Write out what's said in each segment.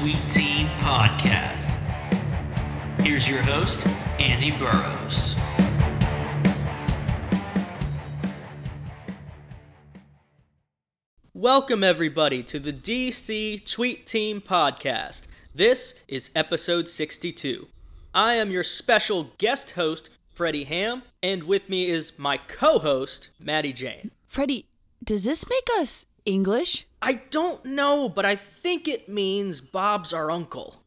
Tweet Team Podcast. Here's your host, Andy Burrows. Welcome, everybody, to the DC Tweet Team Podcast. This is episode 62. I am your special guest host, Freddie Ham, and with me is my co host, Maddie Jane. Freddie, does this make us English? I don't know, but I think it means Bob's our uncle.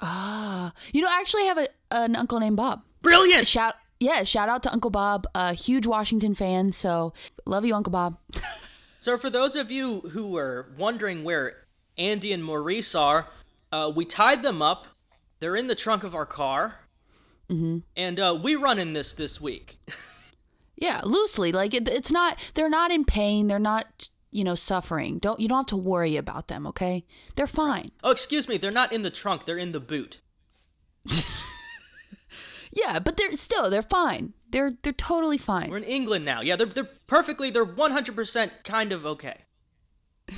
Ah, you know, I actually have a, an uncle named Bob. Brilliant! Shout, yeah, shout out to Uncle Bob, a huge Washington fan. So love you, Uncle Bob. So, for those of you who were wondering where Andy and Maurice are, uh, we tied them up. They're in the trunk of our car. Mm-hmm. And uh, we run in this this week. yeah, loosely. Like it, it's not. They're not in pain. They're not. You know, suffering. Don't you don't have to worry about them. Okay, they're fine. oh, excuse me. They're not in the trunk. They're in the boot. Yeah, but they're still they're fine. They're they're totally fine. We're in England now. Yeah, they're they're perfectly. They're one hundred percent kind of okay.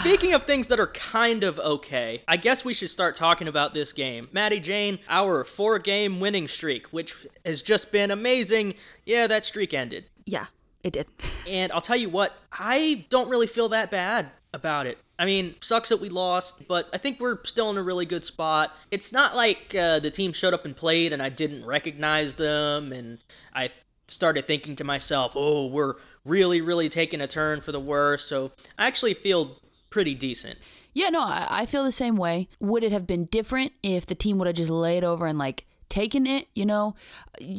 Speaking of things that are kind of okay, I guess we should start talking about this game. Maddie Jane, our four game winning streak, which has just been amazing. Yeah, that streak ended. Yeah, it did. And I'll tell you what, I don't really feel that bad about it. I mean, sucks that we lost, but I think we're still in a really good spot. It's not like uh, the team showed up and played and I didn't recognize them, and I started thinking to myself, oh, we're really, really taking a turn for the worse. So I actually feel pretty decent. Yeah, no, I, I feel the same way. Would it have been different if the team would have just laid over and like taken it? You know,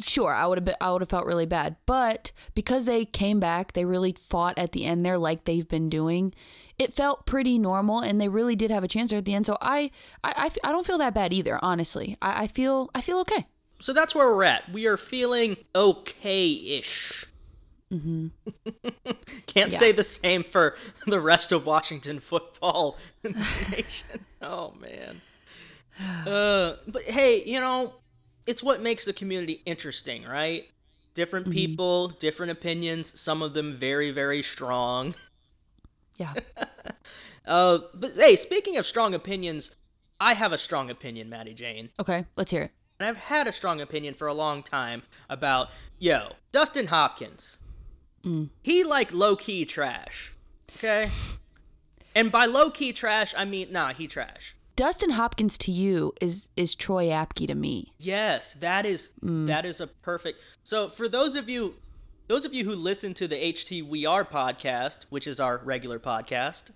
sure, I would have been, I would have felt really bad. But because they came back, they really fought at the end there, like they've been doing. It felt pretty normal, and they really did have a chance there at the end. So I, I, I don't feel that bad either. Honestly, I, I feel, I feel okay. So that's where we're at. We are feeling okay ish. Mm-hmm. Can't Yeah. say the same for the rest of Washington football nation. Oh, man. Uh, but hey, you know, it's what makes the community interesting, right? Different people, different opinions, some of them very, very strong. Yeah. Uh, but hey, speaking of strong opinions, I have a strong opinion, Maddie Jane. Okay, let's hear it. And I've had a strong opinion for a long time about, yo, Dustin Hopkins. He like low key trash. Okay? And by low key trash, I mean, nah, he trash. Dustin Hopkins to you is is Troy Apke to me. Yes, that is that is a perfect. So for those of you those of you who listen to the HT We Are podcast, which is our regular podcast,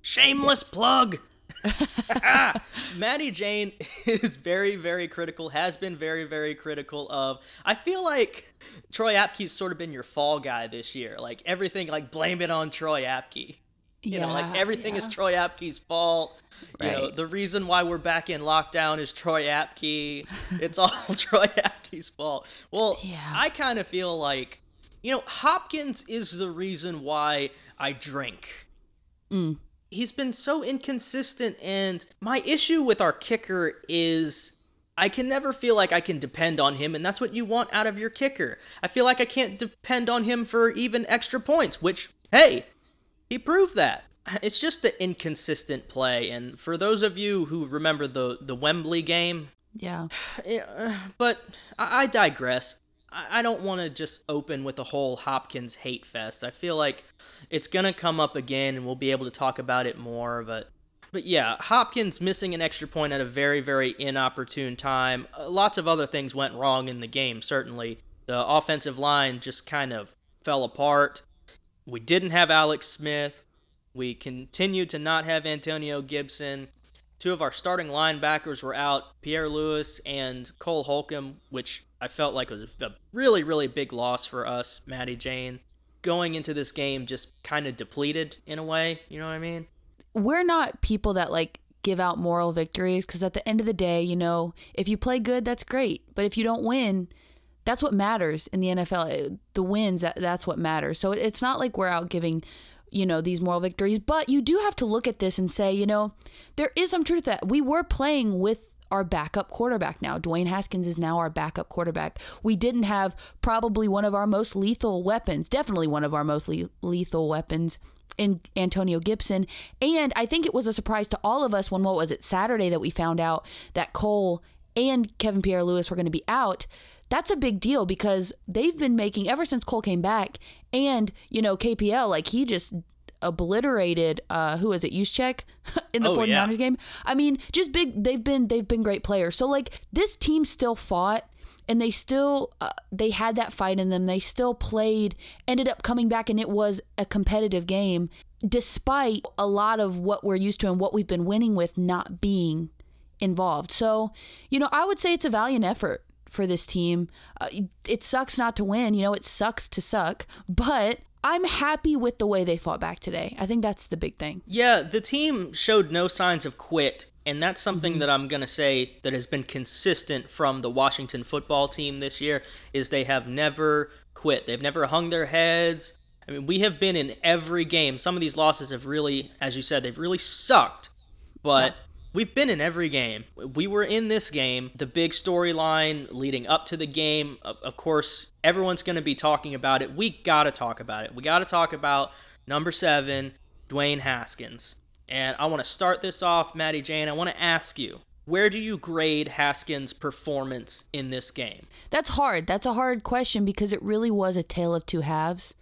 shameless plug. Maddie Jane is very, very critical, has been very, very critical of. I feel like Troy Apke's sort of been your fall guy this year. Like everything, like blame it on Troy Apke. You know, like everything yeah. is Troy Apke's fault. Right. You know, the reason why we're back in lockdown is Troy Apke. It's all Troy Apke's fault. Well, Yeah. I kind of feel like, you know, Hopkins is the reason why I drink. Mm. He's been so inconsistent, and my issue with our kicker is I can never feel like I can depend on him, and that's what you want out of your kicker. I feel like I can't depend on him for even extra points, which, hey, he proved that. It's just the inconsistent play, and for those of you who remember the the Wembley game, Yeah. yeah, but I, I digress. I, I don't want to just open with a whole Hopkins hate fest. I feel like it's gonna come up again, and we'll be able to talk about it more. But but yeah, Hopkins missing an extra point at a very very inopportune time. Uh, lots of other things went wrong in the game. Certainly, the offensive line just kind of fell apart. We didn't have Alex Smith. We continued to not have Antonio Gibson. Two of our starting linebackers were out, Pierre Louis and Cole Holcomb, which I felt like was a really, really big loss for us, Maddie Jane. Going into this game just kind of depleted in a way, you know what I mean? we're not people that like give out moral victories because at the end of the day, you know, if you play good, that's great. But if you don't win, that's what matters in the NFL. Eh, the wins, that, that's what matters. So it's not like we're out giving, you know, these moral victories. But you do have to look at this and say, you know, there is some truth that we were playing with our backup quarterback now. Dwayne Haskins is now our backup quarterback. We didn't have probably one of our most lethal weapons, definitely one of our most le- lethal weapons in Antonio Gibson. And I think it was a surprise to all of us when, what was it, Saturday that we found out that Cole and Kevin Pierre Louis were going to be out. That's a big deal because they've been making, ever since Cole came back, and, you know, KPL, like he just obliterated uh who is it Juszczyk in the Oh, 49ers yeah. game. I mean, just big they've been they've been great players. So like this team still fought and they still uh, they had that fight in them. They still played, ended up coming back and it was a competitive game despite a lot of what we're used to and what we've been winning with not being involved. So, you know, I would say it's a valiant effort for this team. Uh, it sucks not to win, you know, it sucks to suck, but I'm happy with the way they fought back today. I think that's the big thing. Yeah, the team showed no signs of quit, and that's something that I'm going to say that has been consistent from the Washington football team this year is they have never quit. They've never hung their heads. I mean, we have been in every game. Some of these losses have really, as you said, they've really sucked. But we've been in every game. We were in this game. The big storyline leading up to the game, of, course, everyone's going to be talking about it. We got to talk about it. We got to talk about number seven, Dwayne Haskins. And I want to start this off, Maddie Jane. I want to ask you, where do you grade Haskins' performance in this game? That's hard. That's a hard question because it really was a tale of two halves.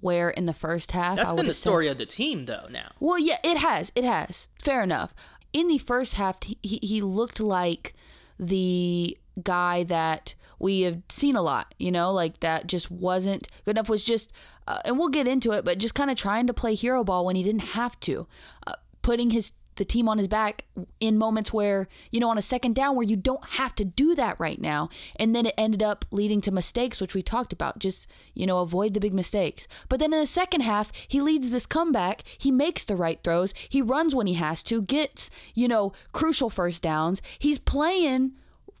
Where in the first half, That's I been the would've said- story of the team, though, now. Well, yeah, it has. It has. Fair enough. In the first half, he, he looked like the guy that we have seen a lot, you know, like that just wasn't good enough, was just, uh, and we'll get into it, but just kind of trying to play hero ball when he didn't have to, uh, putting his the team on his back in moments where you know on a second down where you don't have to do that right now. And then it ended up leading to mistakes which we talked about. Just you know avoid the big mistakes. But then in the second half he leads this comeback. He makes the right throws. He runs when he has to gets you know crucial first downs. He's playing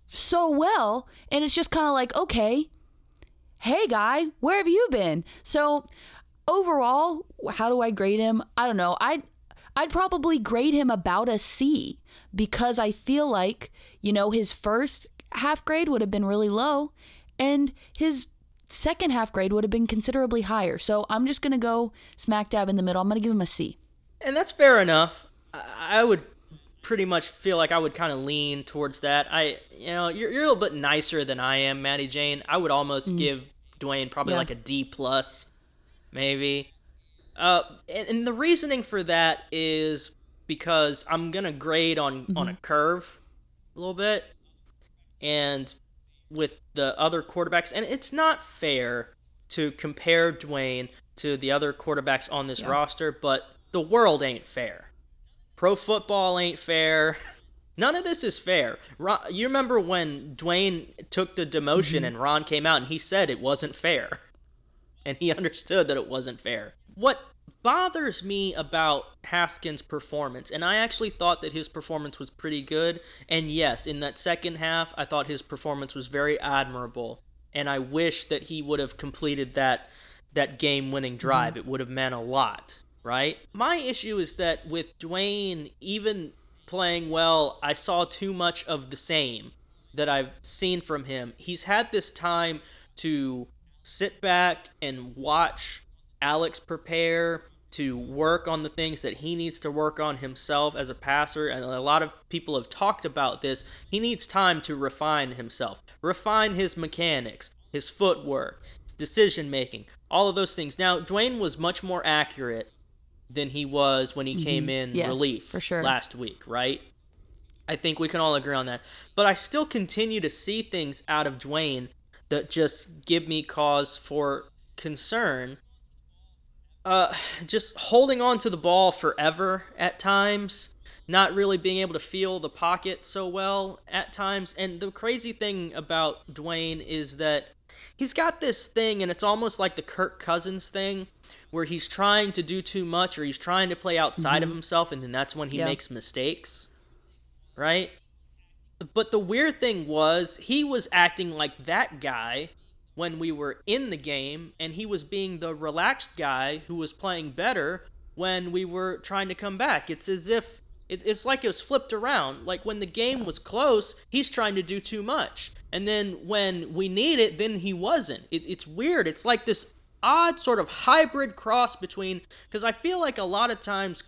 so well and it's just kind of like okay hey guy where have you been? So overall how do i grade him? I don't know. I I'd probably grade him about a C because I feel like, you know, his first half grade would have been really low and his second half grade would have been considerably higher. So I'm just going to go smack dab in the middle. I'm going to give him a C. And that's fair enough. I would pretty much feel like I would kind of lean towards that. I, you know, you're, you're a little bit nicer than I am, Maddie Jane. I would almost mm. give Dwayne probably Yeah. like a D plus, maybe. Uh, and, and the reasoning for that is because I'm gonna grade on on a curve a little bit, and with the other quarterbacks, and it's not fair to compare Dwayne to the other quarterbacks on this roster, but the world ain't fair. Pro football ain't fair. None of this is fair. Ron, you remember when Dwayne took the demotion and Ron came out and he said it wasn't fair. And he understood that it wasn't fair. What bothers me about Haskins' performance, and I actually thought that his performance was pretty good, and yes, in that second half, I thought his performance was very admirable, and I wish that he would have completed that that game-winning drive. Mm-hmm. It would have meant a lot, right? My issue is that with Dwayne even playing well, I saw too much of the same that I've seen from him. He's had this time to sit back and watch Alex prepare to work on the things that he needs to work on himself as a passer and a lot of people have talked about this he needs time to refine himself refine his mechanics his footwork his decision making all of those things now Dwayne was much more accurate than he was when he came in Mm-hmm. Yes, relief for sure. last week right I think we can all agree on that. But I still continue to see things out of Dwayne that just give me cause for concern. Uh, just holding on to the ball forever at times, not really being able to feel the pocket so well at times. And the crazy thing about Dwayne is that he's got this thing, and it's almost like the Kirk Cousins thing, where he's trying to do too much or he's trying to play outside of himself, and then that's when he Yeah. makes mistakes right? But the weird thing was, he was acting like that guy when we were in the game, and he was being the relaxed guy who was playing better when we were trying to come back. It's as if it, it's like it was flipped around. Like when the game was close, he's trying to do too much, and then when we need it, then he wasn't. It, it's weird. It's like this odd sort of hybrid cross between because I feel like a lot of times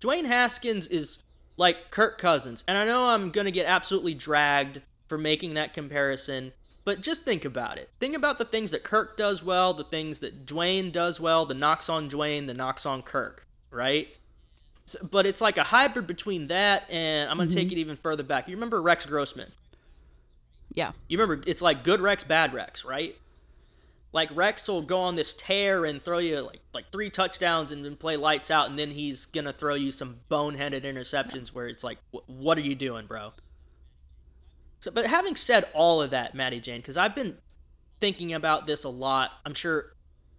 Dwayne Haskins is like Kirk Cousins, and I know I'm gonna get absolutely dragged for making that comparison. But just think about it. Think about the things that Kirk does well, the things that Dwayne does well, the knocks on Dwayne, the knocks on Kirk, right? So, but it's like a hybrid between that and I'm going to mm-hmm. take it even further back. You remember Rex Grossman? Yeah. You remember it's like good Rex, bad Rex, right? Like Rex will go on this tear and throw you like like three touchdowns and then play lights out, and then he's gonna throw you some boneheaded interceptions where it's like, what are you doing, bro? So, but having said all of that, Maddie Jane, because I've been thinking about this a lot. I'm sure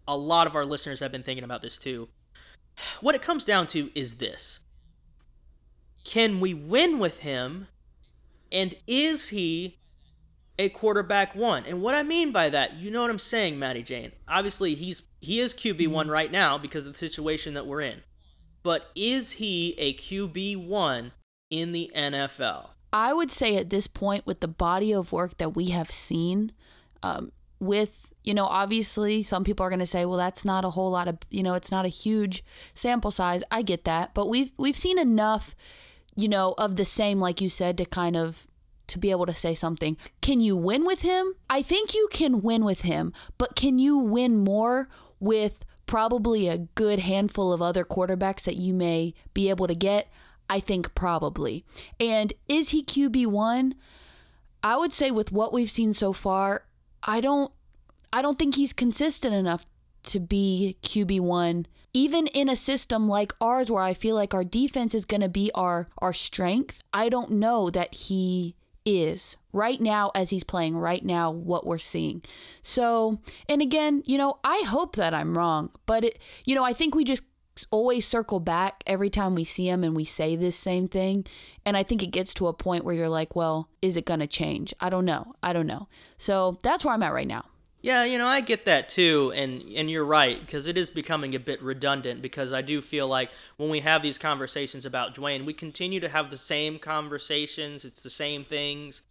a lot of our listeners have been thinking about this too. What it comes down to is this: Can we win with him? And is he a quarterback one. And what I mean by that, you know what I'm saying, Maddie Jane. Obviously, he's he is QB one mm-hmm. right now because of the situation that we're in. But is he a QB one in the NFL? I would say at this point, with the body of work that we have seen, um, with you know, obviously, some people are going to say, "Well, that's not a whole lot of you know, it's not a huge sample size." I get that, but we've we've seen enough, you know, of the same, like you said, to kind of to be able to say something. Can you win with him? I think you can win with him, but can you win more with probably a good handful of other quarterbacks that you may be able to get? I think probably. And is he QB1? I would say with what we've seen so far, I don't I don't think he's consistent enough to be QB1 even in a system like ours where I feel like our defense is going to be our our strength. I don't know that he is right now as he's playing right now what we're seeing. So, and again, you know, I hope that I'm wrong, but it you know, I think we just always circle back every time we see him and we say this same thing. And I think it gets to a point where you're like, well, is it going to change? I don't know. I don't know. So that's where I'm at right now. Yeah, you know, I get that too, and and you're right because it is becoming a bit redundant because I do feel like when we have these conversations about Dwayne, we continue to have the same conversations. It's the same things.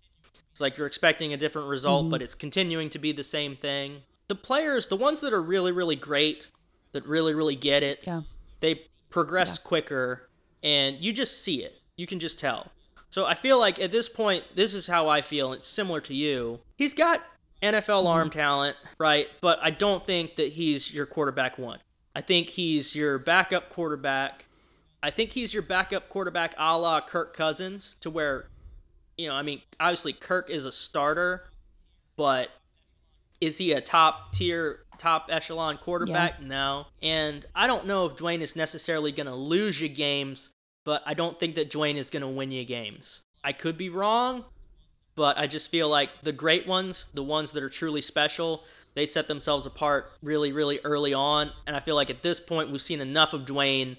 It's like you're expecting a different result, mm-hmm. but it's continuing to be the same thing. The players, the ones that are really really great, that really really get it, Yeah. They progress quicker and you just see it. You can just tell. So i feel like at this point this is how i feel it's similar to you. He's got nfl mm-hmm. arm talent right? But i don't think that he's your quarterback one. I think he's your backup quarterback. I think he's your backup quarterback a la kirk cousins to where you know i mean obviously kirk is a starter but is he a top tier, top echelon quarterback? No. And I don't know if Dwayne is necessarily going to lose you games, but I don't think that Dwayne is going to win you games. I could be wrong, but I just feel like the great ones, the ones that are truly special, they set themselves apart really, really early on. And I feel like at this point, we've seen enough of Dwayne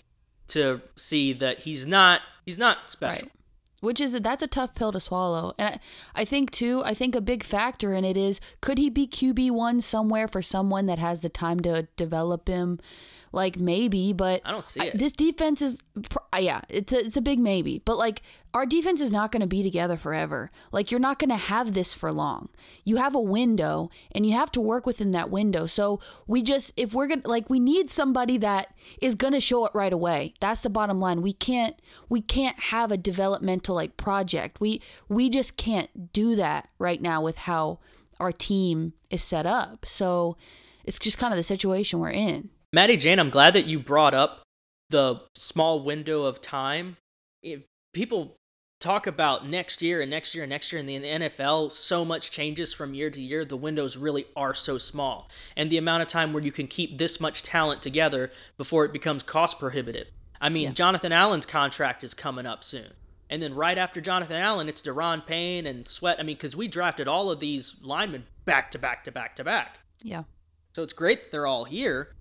to see that he's not he's not special. Right. Which is that's a tough pill to swallow. And I, I think too, I think a big factor in it is could he be QB1 somewhere for someone that has the time to develop him? Like maybe, but I don't see I- this defense is uh, yeah, it's a, it's a big maybe. But like our defense is not going to be together forever. Like you're not going to have this for long. You have a window and you have to work within that window. So we just if we're going to like we need somebody that is going to show it right away. That's the bottom line. We can't we can't have a developmental like project. We we just can't do that right now with how our team is set up. So it's just kind of the situation we're in. Maddie Jane, I'm glad that you brought up the small window of time. If people talk about next year and next year and next year in the NFL, so much changes from year to year. The windows really are so small. And the amount of time where you can keep this much talent together before it becomes cost prohibitive. I mean, Jonathan Allen's contract is coming up soon. And then right after Jonathan Allen, it's Daron Payne and Sweat. I mean, because we drafted all of these linemen back to back to back to back. Yeah. So it's great that they're all here,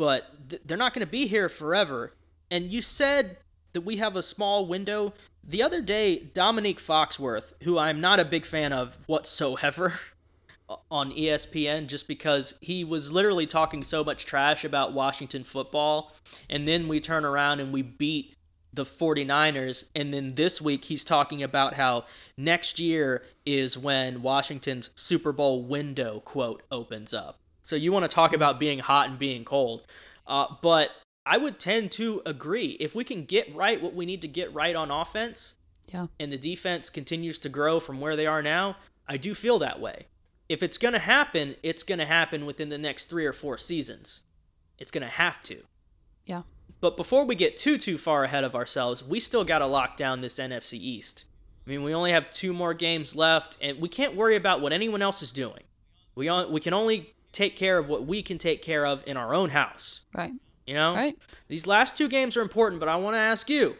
but th- they're not going to be here forever. And you said that we have a small window. The other day, Dominique Foxworth, who I'm not a big fan of whatsoever on ESPN, just because he was literally talking so much trash about Washington football. And then we turn around and we beat the 49ers. And then this week, he's talking about how next year is when Washington's Super Bowl window, quote, opens up. So you want to talk about being hot and being cold. Uh, but I would tend to agree. If we can get right what we need to get right on offense, Yeah. and the defense continues to grow from where they are now, I do feel that way. If it's going to happen, it's going to happen within the next three or four seasons. It's going to have to. Yeah. But before we get too too far ahead of ourselves, we still got to lock down this NFC East. I mean, we only have two more games left, and we can't worry about what anyone else is doing. We on, we can only take care of what we can take care of in our own house. Right. You know, Right. these last two games are important, but I want to ask you,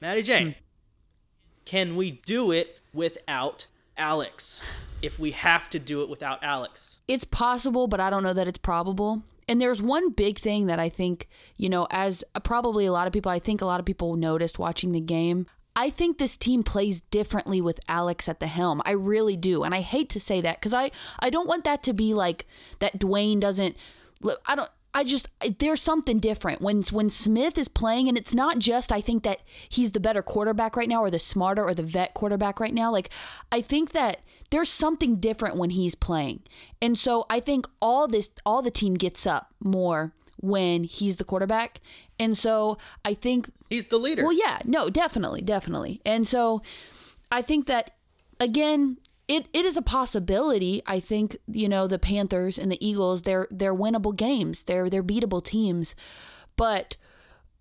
Maddie Jane, hmm. can we do it without Alex? If we have to do it without Alex, it's possible, but I don't know that it's probable. And there's one big thing that I think, you know, as probably a lot of people, I think a lot of people noticed watching the game. I think this team plays differently with Alex at the helm. I really do. And I hate to say that because I, I don't want that to be like that Dwayne doesn't, I don't, I just there's something different when when Smith is playing, and it's not just I think that he's the better quarterback right now, or the smarter or the vet quarterback right now. Like I think that there's something different when he's playing, and so I think all this all the team gets up more when he's the quarterback, and so I think he's the leader. well, yeah, no, definitely, definitely. And so I think that again, it, it is a possibility. I think, you know, the Panthers and the Eagles, they're they're winnable games. They're they're beatable teams. But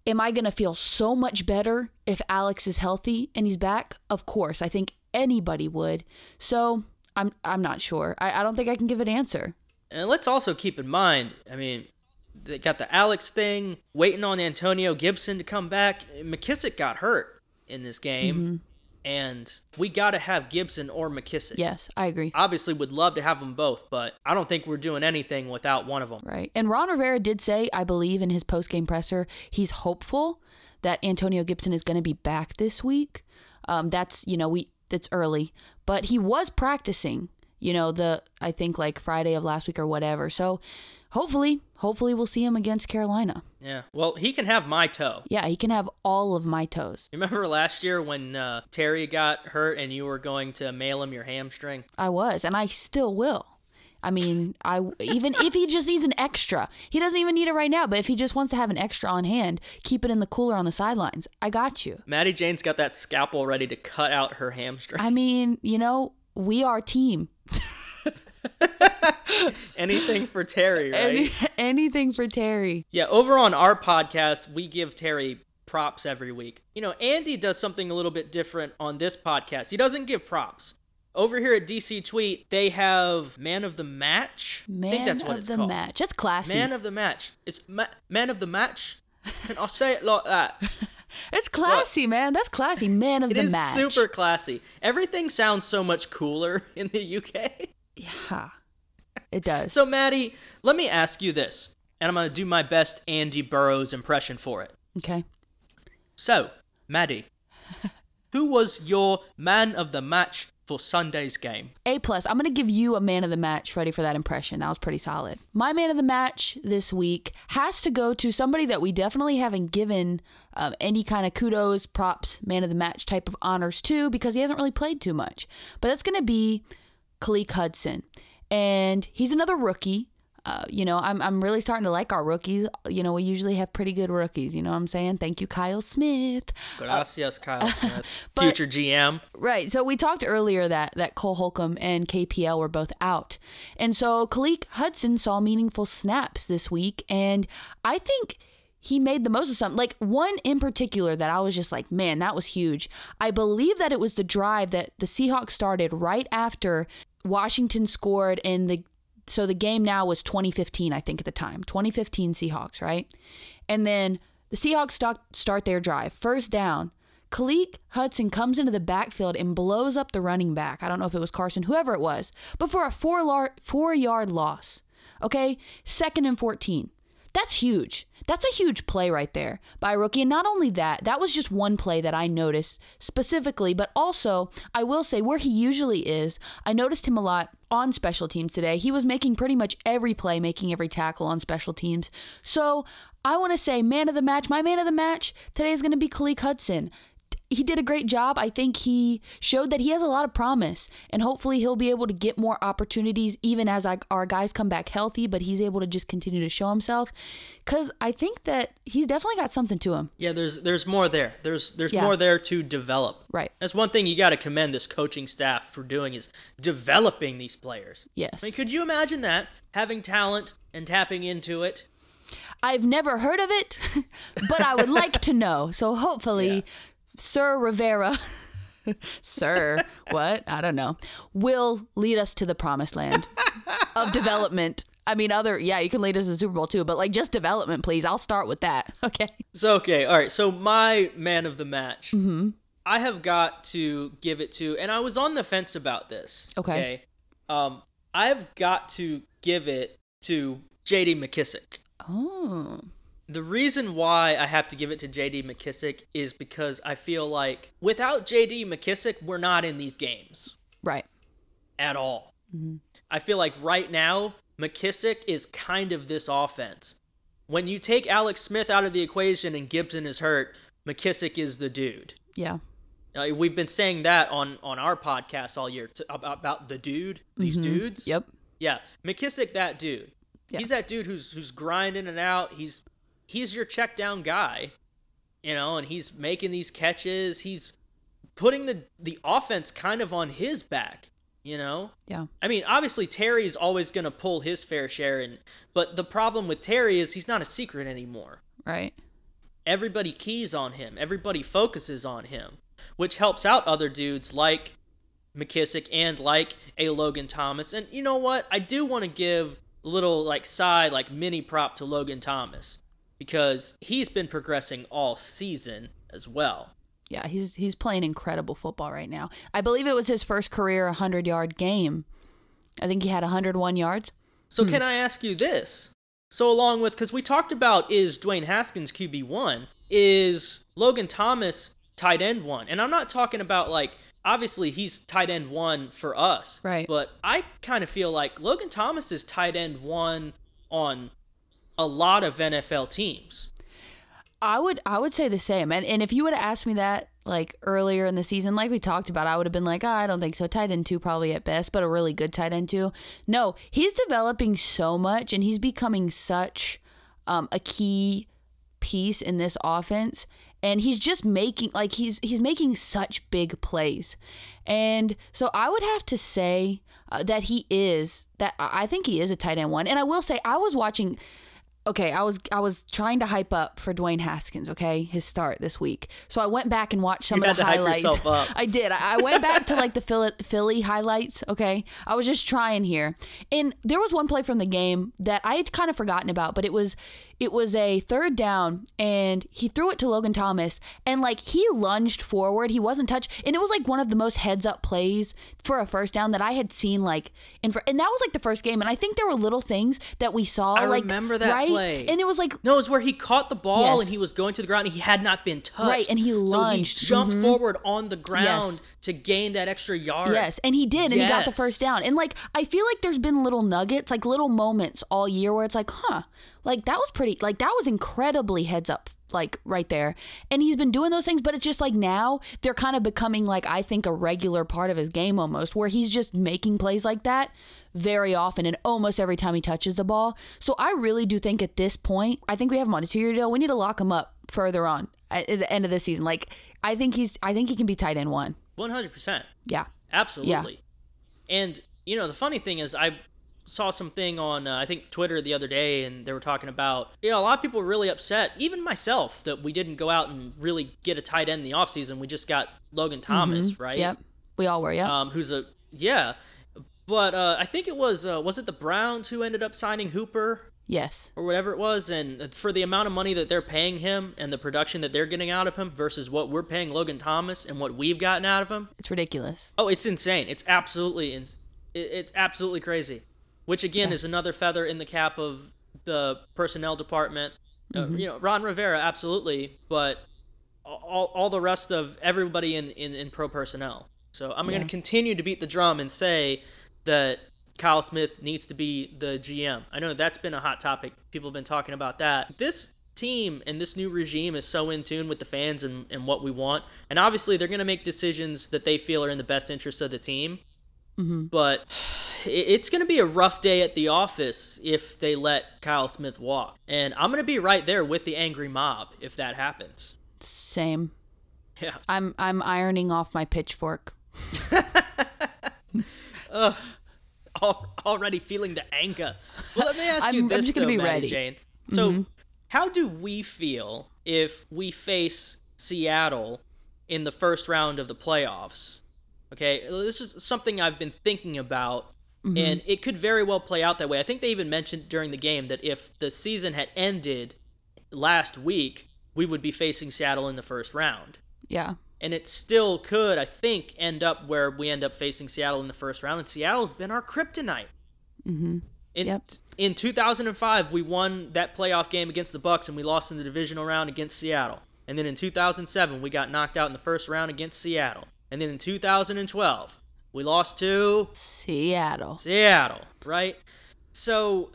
am I gonna feel so much better if Alex is healthy and he's back? Of course. I think anybody would. So I'm I'm not sure. I, I don't think I can give an answer. And let's also keep in mind, I mean, they got the Alex thing, waiting on Antonio Gibson to come back. McKissick got hurt in this game, Mm-hmm. and we got to have Gibson or McKissick. Yes, I agree. Obviously, would love to have them both, but I don't think we're doing anything without one of them. Right. And Ron Rivera did say, I believe in his post game presser, he's hopeful that Antonio Gibson is going to be back this week. Um, that's, you know, we that's early, but he was practicing, you know, the I think like Friday of last week or whatever. So hopefully, hopefully we'll see him against Carolina. Yeah. Well, he can have my toe. Yeah, he can have all of my toes. Remember last year when uh, Terry got hurt and you were going to mail him your hamstring? I was, and I still will. I mean, I even if he just needs an extra, he doesn't even need it right now. But if he just wants to have an extra on hand, keep it in the cooler on the sidelines. I got you. Maddie Jane's got that scalpel ready to cut out her hamstring. I mean, you know, we are team. Anything for Terry, right? Any, anything for Terry. Yeah, over on our podcast, we give Terry props every week. You know, Andy does something a little bit different on this podcast. He doesn't give props. Over here at DC Tweet, they have man of the match. Man I think that's what of it's the called. match. That's classy. Man of the match. It's ma- man of the match. Can I'll say it like that? it's classy, man. That's classy. Man of It the is match. super classy. Everything sounds so much cooler in the UK. Yeah, it does. So, Maddie, let me ask you this, and I'm going to do my best Andy Burrows impression for it. okay. So, Maddie, who was your man of the match for Sunday's game? A plus. I'm gonna give you a man of the match. Ready for that impression? That was pretty solid. My man of the match this week has to go to somebody that we definitely haven't given um, any kind of kudos, props, man of the match type of honors to because he hasn't really played too much. But that's gonna be Khaleke Hudson, and he's another rookie. Uh, you know, I'm I'm really starting to like our rookies. You know, we usually have pretty good rookies. You know what I'm saying? Thank you, Kyle Smith. Gracias, Kyle Smith, but- future GM. Right. So we talked earlier that that Cole Holcomb and KPL were both out. And so Khaleke Hudson saw meaningful snaps this week and I think he made the most of something. Like one in particular that I was just like, man, that was huge. I believe that it was the drive that the Seahawks started right after Washington scored and the so the game now was 2015 I think at the time. 2015 Seahawks, right? And then the Seahawks start, start their drive. First down. Khaleke Hudson comes into the backfield and blows up the running back. I don't know if it was Carson, whoever it was, but for a four, lar- four yard loss. Okay? Second and 14. That's huge. That's a huge play right there by a rookie. And not only that, that was just one play that I noticed specifically, but also I will say where he usually is, I noticed him a lot on special teams today. He was making pretty much every play, making every tackle on special teams. So I want to say, man of the match, my man of the match today is going to be Khaleke Hudson. He did a great job. I think he showed that he has a lot of promise, and hopefully he'll be able to get more opportunities even as I, our guys come back healthy. But he's able to just continue to show himself, because I think that he's definitely got something to him. Yeah, there's there's more there. There's there's Yeah. more there to develop. Right. That's one thing you got to commend this coaching staff for doing is developing these players. Yes. I mean, could you imagine that having talent and tapping into it? I've never heard of it, but I would like to know. So hopefully, Yeah. Sir Rivera, Sir, what? I don't know, will lead us to the promised land of development. I mean, other, yeah, you can lead us to the Super Bowl too, but like just development, please. I'll start with that. Okay. So okay, all right. So my man of the match, I have got to give it to, and I was on the fence about this. Okay. Um, I've got to give it to J.D. McKissick. Oh, The reason why I have to give it to JD McKissick is because I feel like without JD McKissick, we're not in these games right. at all. I feel like right now, McKissick is kind of this offense. When you take Alex Smith out of the equation and Gibson is hurt, McKissick is the dude. Yeah. Uh, we've been saying that on, on our podcast all year t- about, about the dude, these dudes. Yep. Yeah, McKissick, that dude. Yeah. He's that dude who's who's grinding it out. He's he's your check down guy, you know, and he's making these catches. He's putting the the offense kind of on his back, you know. Yeah. I mean, obviously Terry's always going to pull his fair share, and but the problem with Terry is he's not a secret anymore. Right. Everybody keys on him. Everybody focuses on him, which helps out other dudes like McKissick and like a Logan Thomas. And you know what? I do want to give a little like side like mini prop to Logan Thomas because he's been progressing all season as well. Yeah, he's he's playing incredible football right now. I believe it was his first career 100 yard game. I think he had 101 yards. So hmm. can I ask you this? So along with because we talked about is Dwayne Haskins QB one, is Logan Thomas tight end one, and I'm not talking about like obviously he's tight end one for us, Right. But I kind of feel like Logan Thomas is tight end one on a lot of NFL teams. I would I would say the same. And and if you would have asked me that like earlier in the season, like we talked about, I would have been like, oh, I don't think so. Tight end two probably at best, but a really good tight end two. No, he's developing so much and he's becoming such um, a key piece in this offense. And he's just making like he's he's making such big plays, and so I would have to say uh, that he is that I think he is a tight end one. And I will say I was watching okay, I was I was trying to hype up for Dwayne Haskins, okay, his start this week. So I went back and watched some You of the had to hype highlights. yourself up. I did. I, I went back to like the Philly, Philly highlights, okay. I was just trying here, and there was one play from the game that I had kind of forgotten about, but it was it was a third down, and he threw it to Logan Thomas, and like he lunged forward, he wasn't touched, and it was like one of the most heads up plays for a first down that I had seen like in, and that was like the first game, and I think there were little things that we saw, I like remember that right, play. and it was like No, it was where he caught the ball Yes. and he was going to the ground and he had not been touched. Right, and he lunged. So he jumped mm-hmm. forward on the ground Yes. to gain that extra yard. Yes, and he did, and he got the first down. And like, I feel like there's been little nuggets, like little moments all year where it's like, huh, like that was pretty, like that was incredibly heads up, like right there. And he's been doing those things, but it's just like now they're kind of becoming like I think a regular part of his game almost, where he's just making plays like that very often and almost every time he touches the ball. So I really do think at this point, I think we have him on a two-year deal. We need to lock him up further on at, the end of the season. Like I think he's, I think he can be tight end one. 100%. Yeah. Absolutely. Yeah. And, you know, the funny thing is, I saw something on, uh, I think, Twitter the other day, and they were talking about, you know, a lot of people were really upset, even myself, that we didn't go out and really get a tight end in the offseason. We just got Logan Thomas, right? Mm-hmm. Yep. We all were. Yeah, Um, who's a, yeah. But uh, I think it was, uh, was it the Browns who ended up signing Hooper? yes. or whatever it was, and for the amount of money that they're paying him and the production that they're getting out of him versus what we're paying Logan Thomas and what we've gotten out of him, It's ridiculous. oh, it's insane. It's absolutely, ins- it- it's absolutely crazy. Which again is another feather in the cap of the personnel department. Uh, you know, Ron Rivera, absolutely, but all, all the rest of everybody in, in, in pro personnel. So I'm going to continue to beat the drum and say that Kyle Smith needs to be the GM. I know that's been a hot topic. People have been talking about that. This team and this new regime is so in tune with the fans and, and what we want. And obviously, they're going to make decisions that they feel are in the best interest of the team. Mm-hmm. But it's going to be a rough day at the office if they let Kyle Smith walk. And I'm going to be right there with the angry mob if that happens. Same. Yeah. I'm I'm ironing off my pitchfork. Al- already feeling the anger. Well, let me ask you I'm- I'm this, just gonna though, be Maddie ready. Jane. So, mm-hmm. how do we feel if we face Seattle in the first round of the playoffs? Okay, this is something I've been thinking about, and it could very well play out that way. I think they even mentioned during the game that if the season had ended last week, we would be facing Seattle in the first round Yeah. and it still could, I think, end up where we end up facing Seattle in the first round. And Seattle's been our kryptonite. Mm-hmm. In, Yep. In 2005, we won that playoff game against the Bucs, and we lost in the divisional round against Seattle. And then in 2007, we got knocked out in the first round against Seattle. And then in 2012, we lost to Seattle. Seattle, right? So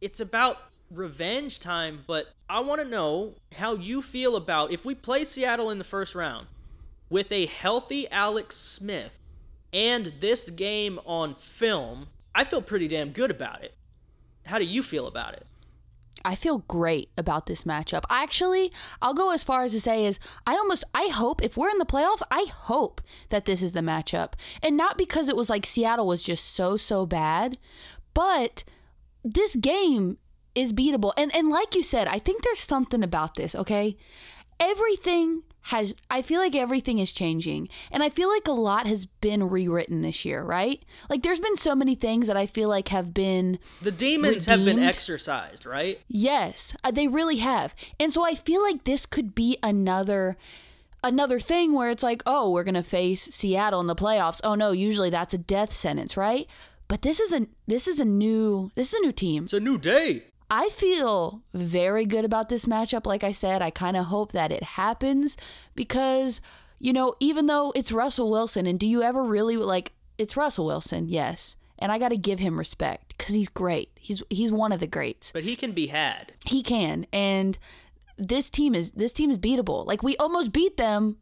it's about revenge time, but I want to know how you feel about if we play Seattle in the first round with a healthy Alex Smith and this game on film. I feel pretty damn good about it. How do you feel about it? I feel great about this matchup. Actually, I'll go as far as to say is I almost I hope if we're in the playoffs, I hope that this is the matchup. And not because it was like Seattle was just so so bad, but this game is beatable. And and like you said, I think there's something about this, okay? Everything has I feel like everything is changing. And I feel like a lot has been rewritten this year, right? Like there's been so many things that I feel like have been The demons have been Redeemed? exercised, right? Yes, uh, they really have. And so I feel like this could be another another thing where it's like, "Oh, we're going to face Seattle in the playoffs." Oh no, usually that's a death sentence, right? But this is a this is a new this is a new team. It's a new day. I feel very good about this matchup. Like I said, I kind of hope that it happens because, you know, even though it's Russell Wilson, and do you ever really like it's Russell Wilson? Yes. And I got to give him respect because he's great. He's he's one of the greats. But he can be had. He can, and this team is this team is beatable. Like we almost beat them.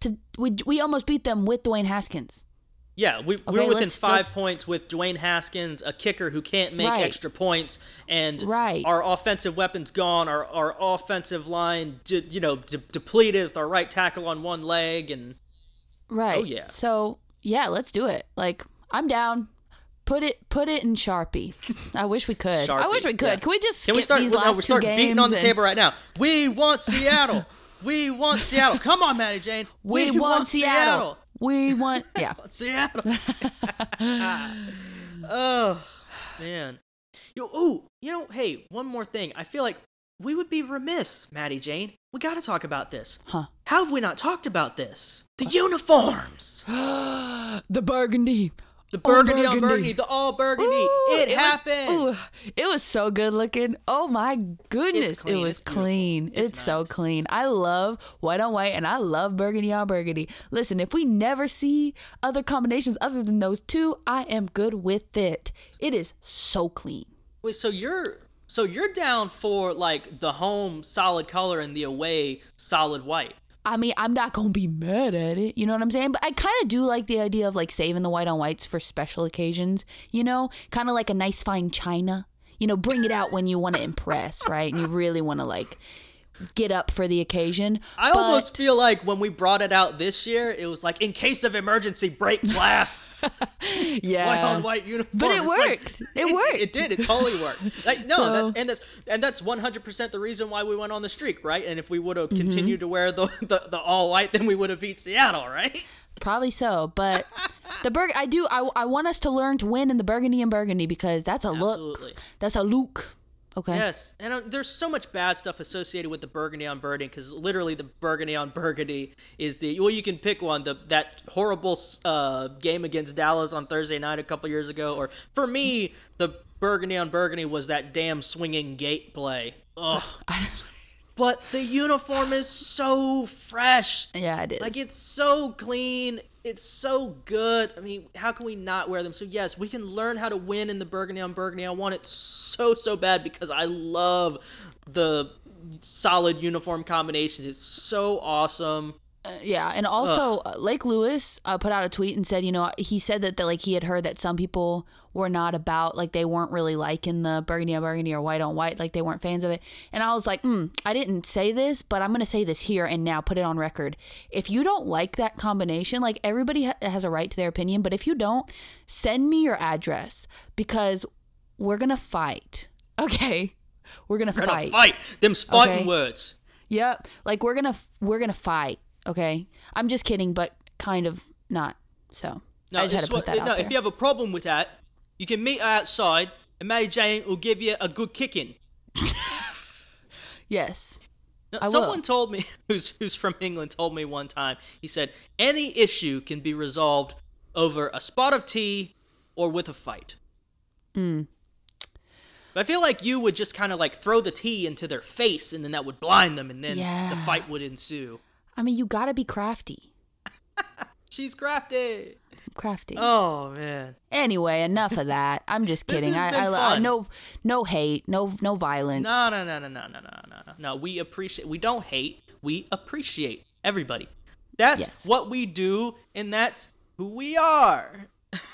To we we almost beat them with Dwayne Haskins. Yeah, we, Okay, we're within 5 let's- points with Dwayne Haskins, a kicker who can't make Right. extra points, and Right. our offensive weapons gone, our, our offensive line, de- you know, de- depleted with our right tackle on one leg, and Right. Oh, yeah. So yeah, let's do it. Like I'm down. Put it put it in Sharpie. I wish we could. I wish we could. yeah. Can we just can we start? these no, last we're two starting games? beating on the and- table right now. We want Seattle. we want Seattle. Come on, Maddie Jane. We, want, Seattle. We want yeah. Seattle. oh man. Yo, ooh, you know, hey, one more thing. I feel like we would be remiss, Maddie Jane. We got to talk about this. Huh. How have we not talked about this? The uniforms. The burgundy. The All burgundy on burgundy. burgundy, the all burgundy. It, was- happened. ooh, it was so good looking. Oh my goodness, it was it's beautiful, clean. it's It's, so clean. I love white on white, and I love burgundy on burgundy. Listen, if we never see other combinations other than those two, I am good with it. It is so clean. Wait, so you're so you're down for like the home solid color and the away solid white. I mean, I'm not gonna be mad at it. You know what I'm saying? But I kind of do like the idea of like saving the white on whites for special occasions. You know, kind of like a nice fine china. You know, bring it out when you want to impress, right? And you really want to like get up for the occasion. I But- almost feel like when we brought it out this year, it was like in case of emergency, break glass. yeah, white on white uniform. But it It's like- worked. It worked. It, did. It totally worked. Like no, So- that's and that's and that's one hundred percent the reason why we went on the streak, right? And if we would have Mm-hmm. continued to wear the, the the all white, then we would have beat Seattle, right? Probably so, but the burg I do I, I want us to learn to win in the burgundy and burgundy because that's a Absolutely. look. That's a look. Okay. Yes, and uh, there's so much bad stuff associated with the burgundy on burgundy because literally the burgundy on burgundy is the well you can pick one the that horrible uh, game against Dallas on Thursday night a couple years ago or for me the burgundy on burgundy was that damn swinging gate play. Ugh. but the uniform is so fresh. Yeah, it is. Like it's so clean. It's so good. I mean, how can we not wear them? So yes, we can learn how to win in the burgundy on burgundy. I want it so so bad because I love the solid uniform combinations. It's so awesome. Yeah, and also uh, Lake Lewis uh, put out a tweet and said, you know, he said that, that like he had heard that some people were not about like they weren't really liking the burgundy on burgundy or white on white, like they weren't fans of it. And I was like, mm, I didn't say this, but I'm gonna say this here and now, put it on record. If you don't like that combination, like everybody ha- has a right to their opinion, but if you don't, send me your address because we're gonna fight. Okay, we're gonna fight. fight. Them's fighting Okay. words. Yep. Like we're gonna we're gonna fight. Okay. I'm just kidding, but kind of not. So No, I just had to put what- that out no there. if you have a problem with that, you can meet her outside, and Mary Jane will give you a good kicking. yes. Now, I will. someone told me who's who's from England told me one time. He said any issue can be resolved over a spot of tea or with a fight. Hmm. But I feel like you would just kind of like throw the tea into their face, and then that would blind them, and then the fight would ensue. I mean, you gotta be crafty. She's crafty. Crafty. Oh man. Anyway, enough of that. I'm just kidding. I, I, I, no no hate, no no violence. No no no no no no no no. No, we appreciate. We don't hate. We appreciate everybody. That's yes. what we do, and that's who we are.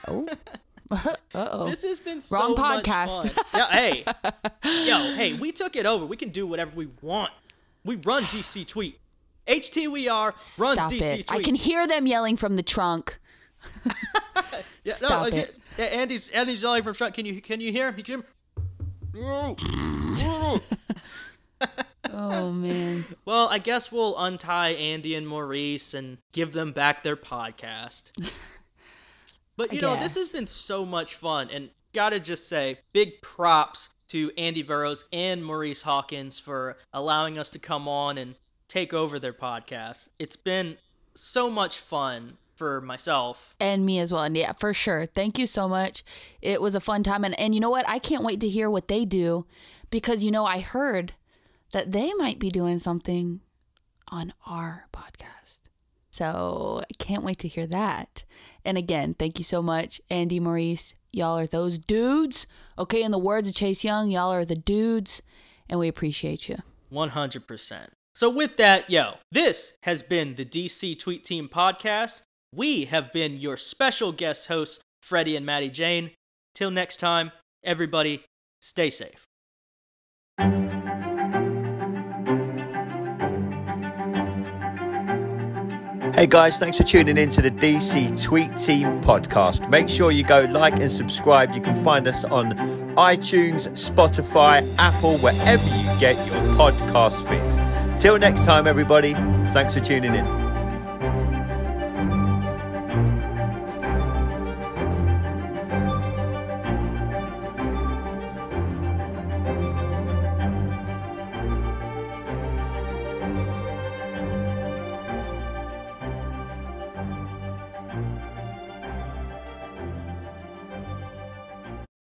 Oh. Uh-oh. This has been so Wrong podcast. yeah, hey. Yo, hey, we took it over. We can do whatever we want. We run DC Tweet. HTWR runs Stop DC it. Tweet. I can hear them yelling from the trunk. yeah, stop no, it. Yeah, Andy's Andy's yelling from front. Can you can you hear him? Can you hear him? Oh man. Well, I guess we'll untie Andy and Maurice and give them back their podcast. But you know, this has been so much fun, and gotta just say, big props to Andy Burrows and Maurice Hawkins for allowing us to come on and take over their podcast. It's been so much fun for myself. and me as well. And yeah, for sure. Thank you so much. It was a fun time. And, and you know what? I can't wait to hear what they do because, you know, I heard that they might be doing something on our podcast. So I can't wait to hear that. And again, thank you so much, Andy Maurice. Y'all are those dudes. Okay, in the words of Chase Young, y'all are the dudes, and we appreciate you. 100%. So, with that, yo, this has been the DC Tweet Team podcast. We have been your special guest hosts, Freddie and Maddie Jane. Till next time, everybody, stay safe. Hey guys, thanks for tuning in to the DC Tweet Team podcast. Make sure you go like and subscribe. You can find us on iTunes, Spotify, Apple, wherever you get your podcast fix. Till next time, everybody, thanks for tuning in.